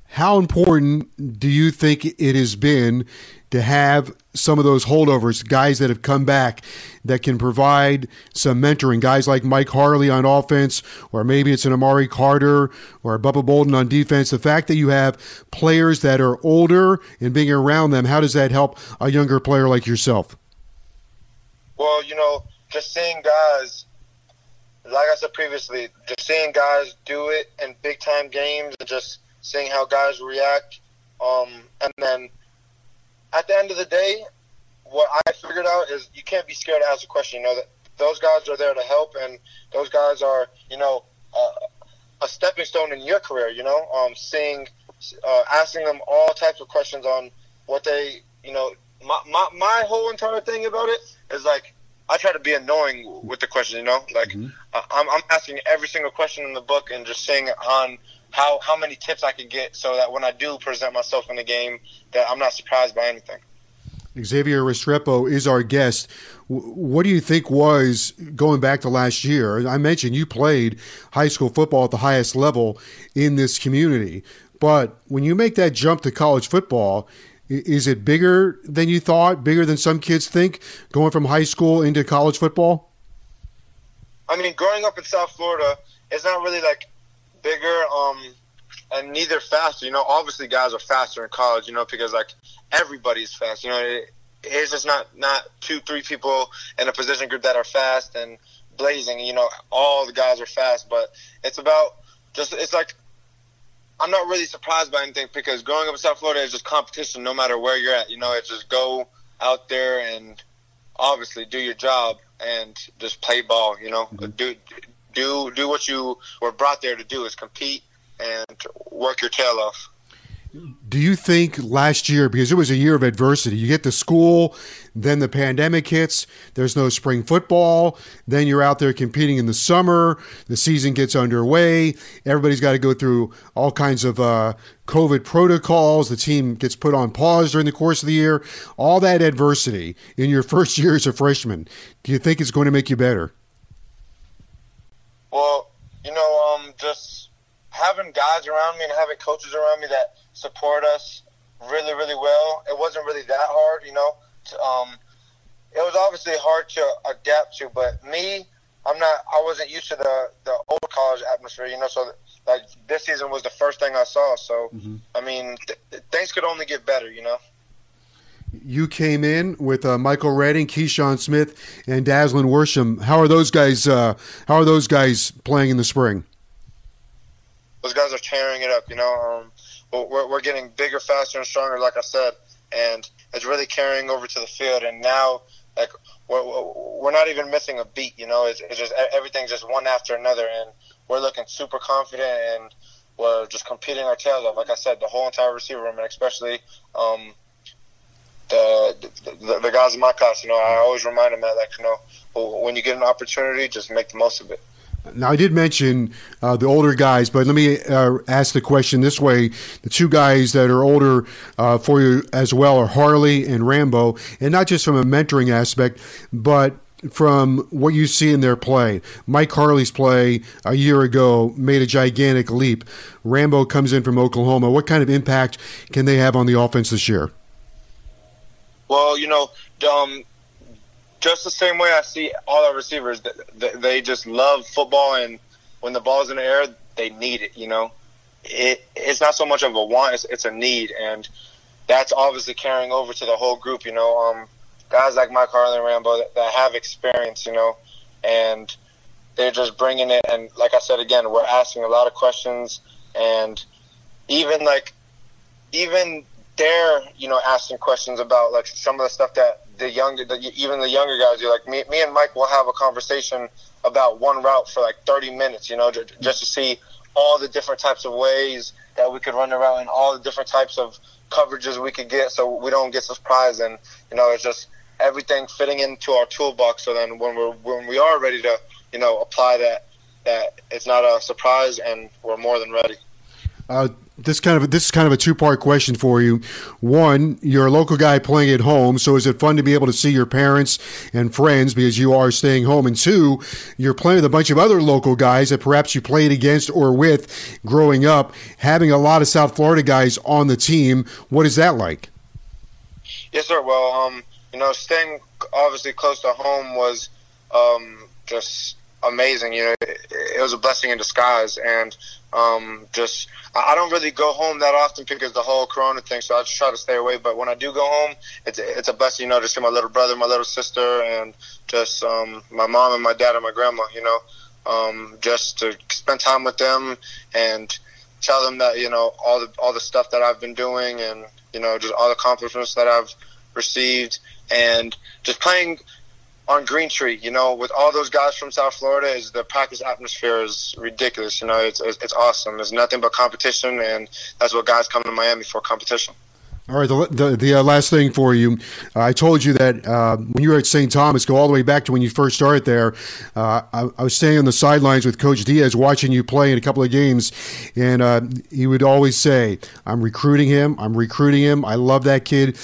[SPEAKER 6] How important do you think it has been to have some of those holdovers, guys that have come back that can provide some mentoring, guys like Mike Harley on offense, or maybe it's an Amari Carter or Bubba Bolden on defense. The fact that you have players that are older and being around them, how does that help a younger player like yourself?
[SPEAKER 8] Well, you know, just seeing guys, like I said previously, just seeing guys do it in big time games and just seeing how guys react. Um, and then at the end of the day, what I figured out is you can't be scared to ask a question. You know that those guys are there to help, and those guys are, you know, uh, a stepping stone in your career. You know, um, seeing, uh, asking them all types of questions on what they, you know, my, my my whole entire thing about it is like I try to be annoying with the question. You know, like mm-hmm. I'm, I'm asking every single question in the book and just saying on how how many tips I can get so that when I do present myself in the game, that I'm not surprised by anything.
[SPEAKER 6] Xavier Restrepo is our guest. What do you think was going back to last year? I mentioned you played high school football at the highest level in this community, but when you make that jump to college football, is it bigger than you thought? Bigger than some kids think going from high school into college football?
[SPEAKER 8] I mean, growing up in South Florida, it's not really like bigger, um, and neither faster. You know, obviously guys are faster in college. You know, because like everybody's fast. You know, it, it's just not not two, three people in a position group that are fast and blazing. You know, all the guys are fast, but it's about just it's like I'm not really surprised by anything because growing up in South Florida is just competition no matter where you're at. You know, it's just go out there and obviously do your job and just play ball. You know, mm-hmm. do do do what you were brought there to do is compete and work your tail off.
[SPEAKER 6] Do you think last year, because it was a year of adversity, you get to school, then the pandemic hits, there's no spring football, then you're out there competing in the summer, the season gets underway, everybody's got to go through all kinds of uh, COVID protocols, the team gets put on pause during the course of the year. All that adversity in your first year as a freshman, do you think it's going to make you better?
[SPEAKER 8] Well, you know, um, just having guys around me and having coaches around me that support us really, really well. It wasn't really that hard, you know. To, um, it was obviously hard to adapt to, but me, I'm not. I wasn't used to the the old college atmosphere, you know. So like this season was the first thing I saw. So mm-hmm. I mean, th- things could only get better, you know.
[SPEAKER 6] You came in with uh, Michael Redding, Keyshawn Smith, and Dazalin Worsham. How are those guys? Uh, how are those guys playing in the spring?
[SPEAKER 8] Those guys are tearing it up. You know, um, we're, we're getting bigger, faster, and stronger. Like I said, and it's really carrying over to the field. And now, like we're, we're not even missing a beat. You know, it's, it's just everything's just one after another, and we're looking super confident and we're just competing our tails off. Like I said, the whole entire receiver room, and especially. Um, the, the, the guys in my class, you know, I always remind them that, like, you know, when you get an opportunity, just make the most of it.
[SPEAKER 6] Now, I did mention uh, the older guys, but let me uh, ask the question this way. The two guys that are older uh, for you as well are Harley and Rambo, and not just from a mentoring aspect, but from what you see in their play. Mike Harley's play a year ago made a gigantic leap. Rambo comes in from Oklahoma. What kind of impact can they have on the offense this year?
[SPEAKER 8] Well, you know, um, just the same way I see all our receivers, they just love football, and when the ball's in the air, they need it. You know, it it's not so much of a want; it's, it's a need, and that's obviously carrying over to the whole group. You know, um, guys like Mike Harley Rambo that, that have experience. You know, and they're just bringing it. And like I said again, we're asking a lot of questions, and even like even they're you know asking questions about like some of the stuff that the younger, the, even the younger guys You're Like me, me and Mike will have a conversation about one route for like 30 minutes, you know, just to see all the different types of ways that we could run the route and all the different types of coverages we could get, so we don't get surprised. And you know, it's just everything fitting into our toolbox. So then when we're when we are ready to you know apply that, that it's not a surprise and we're more than ready.
[SPEAKER 6] Uh, this kind of this is kind of a two part question for you. One, you're a local guy playing at home, so is it fun to be able to see your parents and friends because you are staying home? And two, you're playing with a bunch of other local guys that perhaps you played against or with growing up, having a lot of South Florida guys on the team. What is that like?
[SPEAKER 8] Yes, sir. Well, um, you know, staying obviously close to home was um, just amazing. You know, it, it was a blessing in disguise, and um, just I don't really go home that often because the whole Corona thing. So I just try to stay away. But when I do go home, it's it's a blessing, you know, to see my little brother, my little sister, and just um, my mom and my dad and my grandma. You know, um, just to spend time with them and tell them that you know all the all the stuff that I've been doing and you know just all the accomplishments that I've received and just playing on Green Tree, you know, with all those guys from South Florida, is the practice atmosphere is ridiculous. You know, it's it's awesome. There's nothing but competition, and that's what guys come to Miami for competition.
[SPEAKER 6] All right, the, the, the uh, last thing for you. Uh, I told you that uh, when you were at St. Thomas, go all the way back to when you first started there. Uh, I, I, was staying on the sidelines with Coach Diaz watching you play in a couple of games, and uh, he would always say, I'm recruiting him. I'm recruiting him. I love that kid.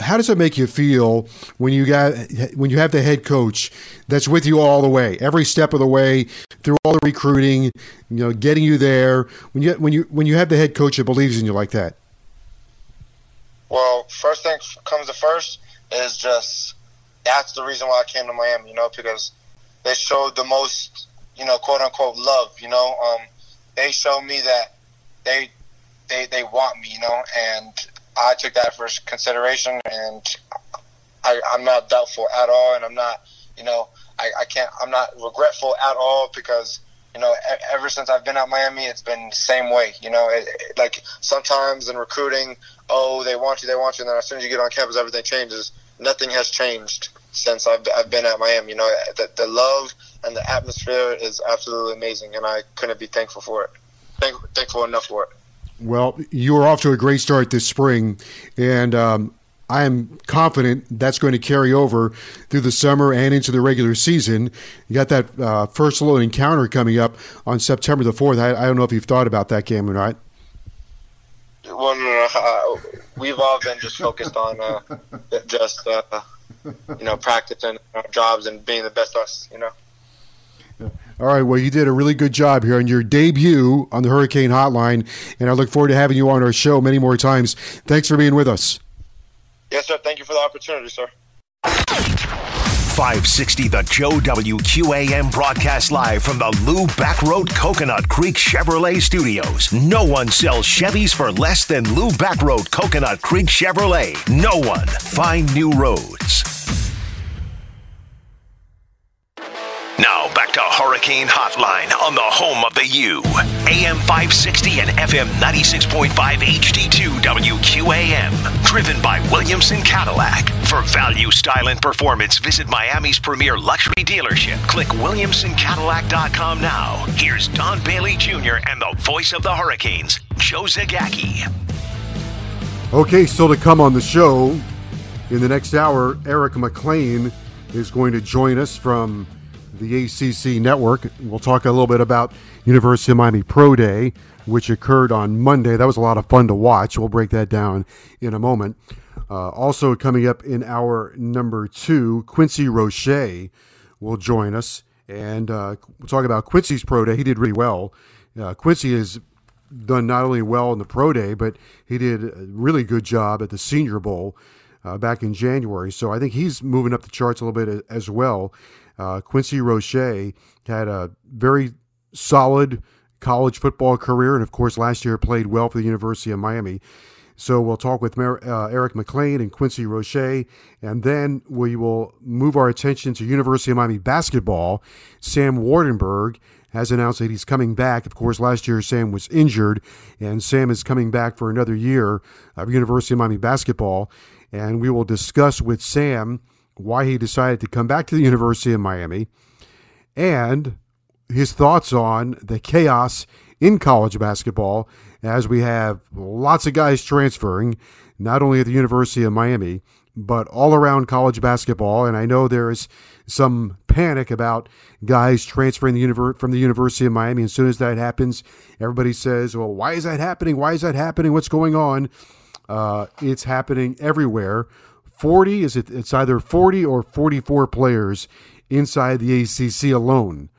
[SPEAKER 6] How does it make you feel when you got when you have the head coach that's with you all the way, every step of the way through all the recruiting, you know, getting you there? When you when you when you have the head coach that believes in you like that.
[SPEAKER 8] Well, first thing comes to first is just that's the reason why I came to Miami, you know, because they showed the most, you know, quote unquote love, you know. Um, they showed me that they they they want me, you know, and I took that for consideration, and I, I'm not doubtful at all, and I'm not, you know, I, I can't, I'm not regretful at all because you know, ever since I've been at Miami, it's been the same way. You know, it, it, like sometimes in recruiting, oh, they want you, they want you, and then as soon as you get on campus, everything changes. Nothing has changed since I've, I've been at Miami. You know, the, the love and the atmosphere is absolutely amazing, and I couldn't be thankful for it. Thank, thankful enough for it.
[SPEAKER 6] Well, you were off to a great start this spring, and um, I am confident that's going to carry over through the summer and into the regular season. You got that uh, first little encounter coming up on September the 4th. I, I, don't know if you've thought about that game or not.
[SPEAKER 8] No, uh, we've all been just focused on uh, just, uh, you know, practicing our jobs and being the best us, you know.
[SPEAKER 6] All right. Well, you did a really good job here on your debut on the Hurricane Hotline, and I look forward to having you on our show many more times. Thanks for being with us.
[SPEAKER 8] Yes, sir. Thank you for the opportunity, sir.
[SPEAKER 1] 560 The Joe WQAM broadcast live from the Lou Bachrodt Coconut Creek Chevrolet Studios. No one sells Chevys for less than Lou Bachrodt Coconut Creek Chevrolet. No one. Find new roads. To Hurricane Hotline on the home of the U. AM 560 and FM 96.5 HD2 WQAM. Driven by Williamson Cadillac. For value, style, and performance, visit Miami's premier luxury dealership. Click WilliamsonCadillac.com now. Here's Don Bailey Jr. and the voice of the Hurricanes, Joe Zagacki.
[SPEAKER 6] Okay, still to come on the show. In the next hour, Eric Mac Lain is going to join us from the ACC network. We'll talk a little bit about University of Miami Pro Day, which occurred on Monday. That was a lot of fun to watch. We'll break that down in a moment. Uh, also, coming up in our number two, Quincy Roche will join us. And uh, we'll talk about Quincy's Pro Day. He did really well. Uh, Quincy has done not only well in the Pro Day, but he did a really good job at the Senior Bowl uh, back in January. So I think he's moving up the charts a little bit as well. Uh, Quincy Roche had a very solid college football career, and of course, last year played well for the University of Miami. So we'll talk with Mer- uh, Eric Mac Lain and Quincy Roche, and then we will move our attention to University of Miami basketball. Sam Waardenburg has announced that he's coming back. Of course, last year Sam was injured, and Sam is coming back for another year of University of Miami basketball. And we will discuss with Sam why he decided to come back to the University of Miami and his thoughts on the chaos in college basketball as we have lots of guys transferring, not only at the University of Miami, but all around college basketball. And I know there is some panic about guys transferring the univer- from the University of Miami. As soon as that happens, everybody says, well, why is that happening? Why is that happening? What's going on? Uh, it's happening everywhere. 40 is it, it's either 40 or 44 players inside the ACC alone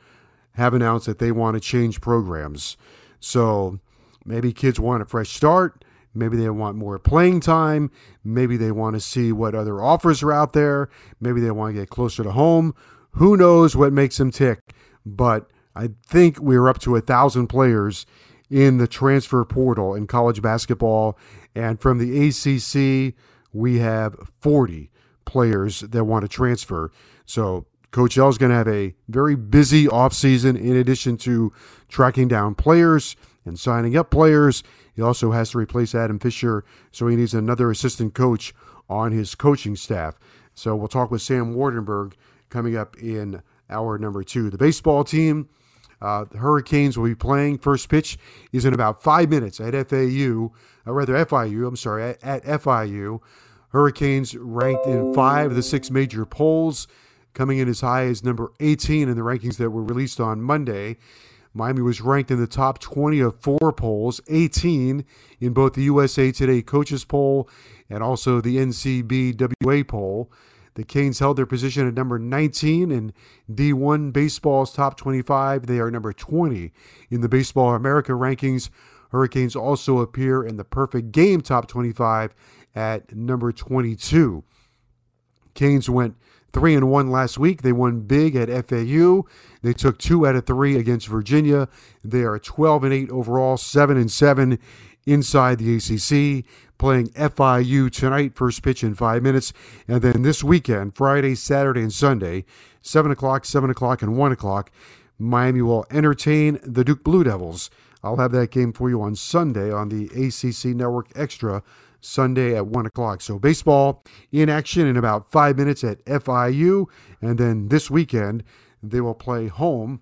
[SPEAKER 6] have announced that they want to change programs. So maybe kids want a fresh start. Maybe they want more playing time. Maybe they want to see what other offers are out there. Maybe they want to get closer to home. Who knows what makes them tick? But I think we're up to a thousand players in the transfer portal in college basketball. And from the ACC, we have 40 players that want to transfer. So Coach L is going to have a very busy offseason in addition to tracking down players and signing up players. He also has to replace Adam Fisher, so he needs another assistant coach on his coaching staff. So we'll talk with Sam Waardenburg coming up in hour number two. The baseball team, uh, the Hurricanes will be playing. First pitch is in about five minutes at FAU, or rather FIU, I'm sorry, at, at FIU. Hurricanes ranked in five of the six major polls, coming in as high as number 18 in the rankings that were released on Monday. Miami was ranked in the top 20 of four polls, 18 in both the USA Today coaches poll and also the NCBWA poll. The Canes held their position at number 19 in D1 Baseball's top 25. They are number 20 in the Baseball America rankings. Hurricanes also appear in the perfect game top 25 at number 22. Canes went three and one last week. They won big at FAU. They took two out of three against Virginia. They are 12 and eight overall, seven and seven inside the ACC. Playing FIU tonight, first pitch in five minutes, and then this weekend, Friday, Saturday, and Sunday, seven o'clock, seven o'clock, and one o'clock. Miami will entertain the Duke Blue Devils. I'll have that game for you on Sunday on the ACC Network Extra Sunday at 1 o'clock. So, baseball in action in about five minutes at FIU. And then this weekend, they will play home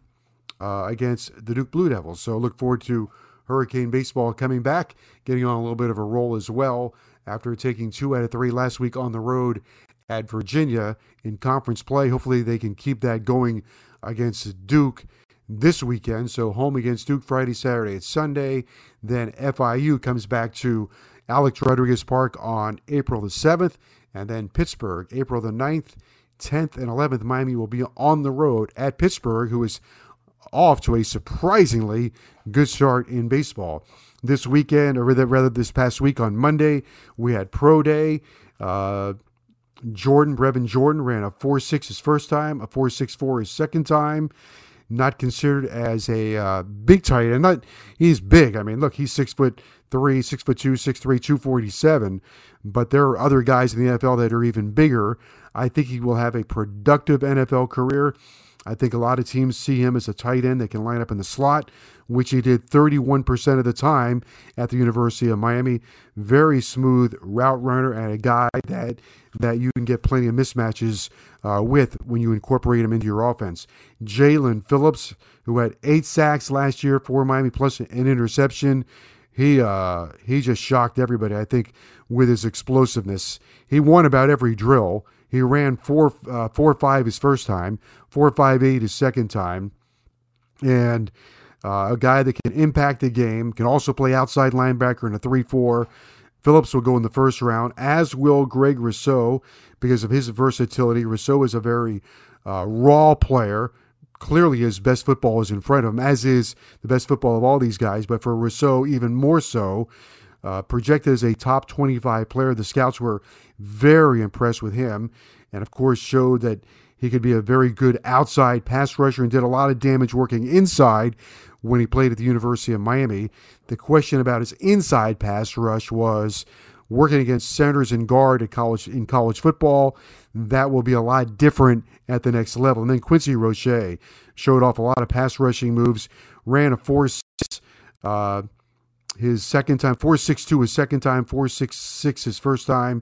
[SPEAKER 6] uh, against the Duke Blue Devils. So, look forward to Hurricane Baseball coming back, getting on a little bit of a roll as well after taking two out of three last week on the road at Virginia in conference play. Hopefully, they can keep that going against Duke this weekend. So, home against Duke Friday, Saturday, and Sunday. Then FIU comes back to Alex Rodriguez Park on April the 7th, and then Pittsburgh, April the 9th, 10th, and 11th. Miami will be on the road at Pittsburgh, who is off to a surprisingly good start in baseball. This weekend, or rather this past week on Monday, we had Pro Day. Uh, Jordan, Brevin Jordan, ran a 4 6 his first time, a 4 6 4 his second time. Not considered as a uh, big tight end. Not he's big. I mean, look, he's six foot three, six foot two, six three, two forty seven. But there are other guys in the NFL that are even bigger. I think he will have a productive NFL career. I think a lot of teams see him as a tight end that can line up in the slot, which he did 31% of the time at the University of Miami. Very smooth route runner and a guy that that you can get plenty of mismatches uh, with when you incorporate him into your offense. Jaelan Phillips, who had eight sacks last year for Miami plus an interception he uh, he just shocked everybody. I think with his explosiveness, he won about every drill. He ran four uh, four five his first time, four five eight his second time, and uh, a guy that can impact the game. Can also play outside linebacker in a three four. Phillips will go in the first round, as will Greg Rousseau, because of his versatility. Rousseau is a very uh, raw player clearly his best football is in front of him, as is the best football of all these guys. But for Rousseau, even more so, uh, projected as a top 25 player. The scouts were very impressed with him, and of course showed that he could be a very good outside pass rusher and did a lot of damage working inside when he played at the University of Miami. The question about his inside pass rush was working against centers and guard at college in college football. That will be a lot different at the next level. And then Quincy Roche showed off a lot of pass rushing moves, ran a four six. Uh, his second time, 4.62 his second time, 4.66 his first time,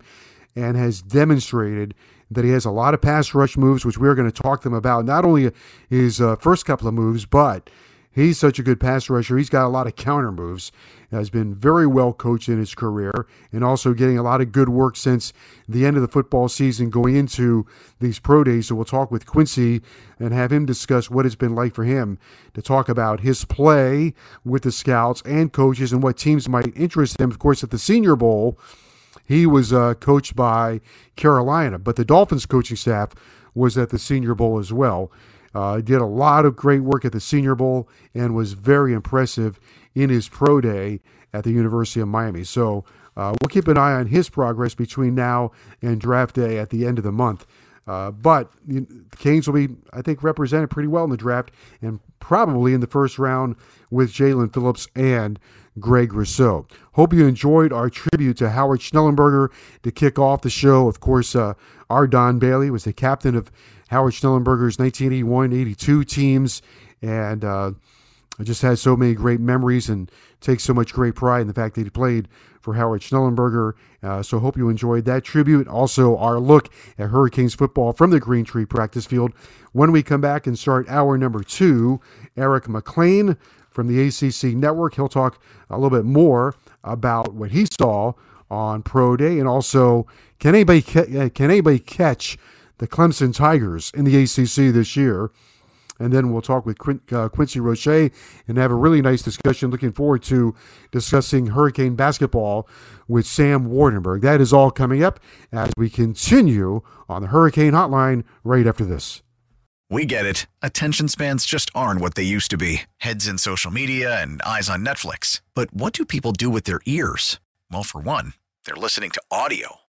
[SPEAKER 6] and has demonstrated that he has a lot of pass rush moves, which we're going to talk to him about. Not only his uh, first couple of moves, but he's such a good pass rusher. He's got a lot of counter moves. Has been very well coached in his career, and also getting a lot of good work since the end of the football season, going into these pro days. So we'll talk with Quincy and have him discuss what it's been like for him to talk about his play with the scouts and coaches and what teams might interest him. Of course, at the Senior Bowl he was uh, coached by Carolina, but the Dolphins coaching staff was at the Senior Bowl as well. Uh, did a lot of great work at the Senior Bowl and was very impressive in his pro day at the University of Miami. So uh, we'll keep an eye on his progress between now and draft day at the end of the month. Uh, but the Canes will be, I think, represented pretty well in the draft and probably in the first round with Jaelan Phillips and Greg Rousseau. Hope you enjoyed our tribute to Howard Schnellenberger to kick off the show. Of course, uh, our Don Bailey was the captain of Howard Schnellenberger's 1981-82 teams, and uh, just had so many great memories and take so much great pride in the fact that he played for Howard Schnellenberger. Uh, so hope you enjoyed that tribute. Also, our look at Hurricanes football from the Green Tree practice field. When we come back and start hour number two, Eric Mac Lain from the ACC network. He'll talk a little bit more about what he saw on Pro Day and also can anybody ca- can anybody catch the Clemson Tigers in the ACC this year? And then we'll talk with Quin- uh, Quincy Roche and have a really nice discussion. Looking forward to discussing Hurricane basketball with Sam Waardenburg. That is all coming up as we continue on the Hurricane Hotline right after this.
[SPEAKER 9] We get it. Attention spans just aren't what they used to be heads in social media and eyes on Netflix. But what do people do with their ears? Well, for one, they're listening to audio.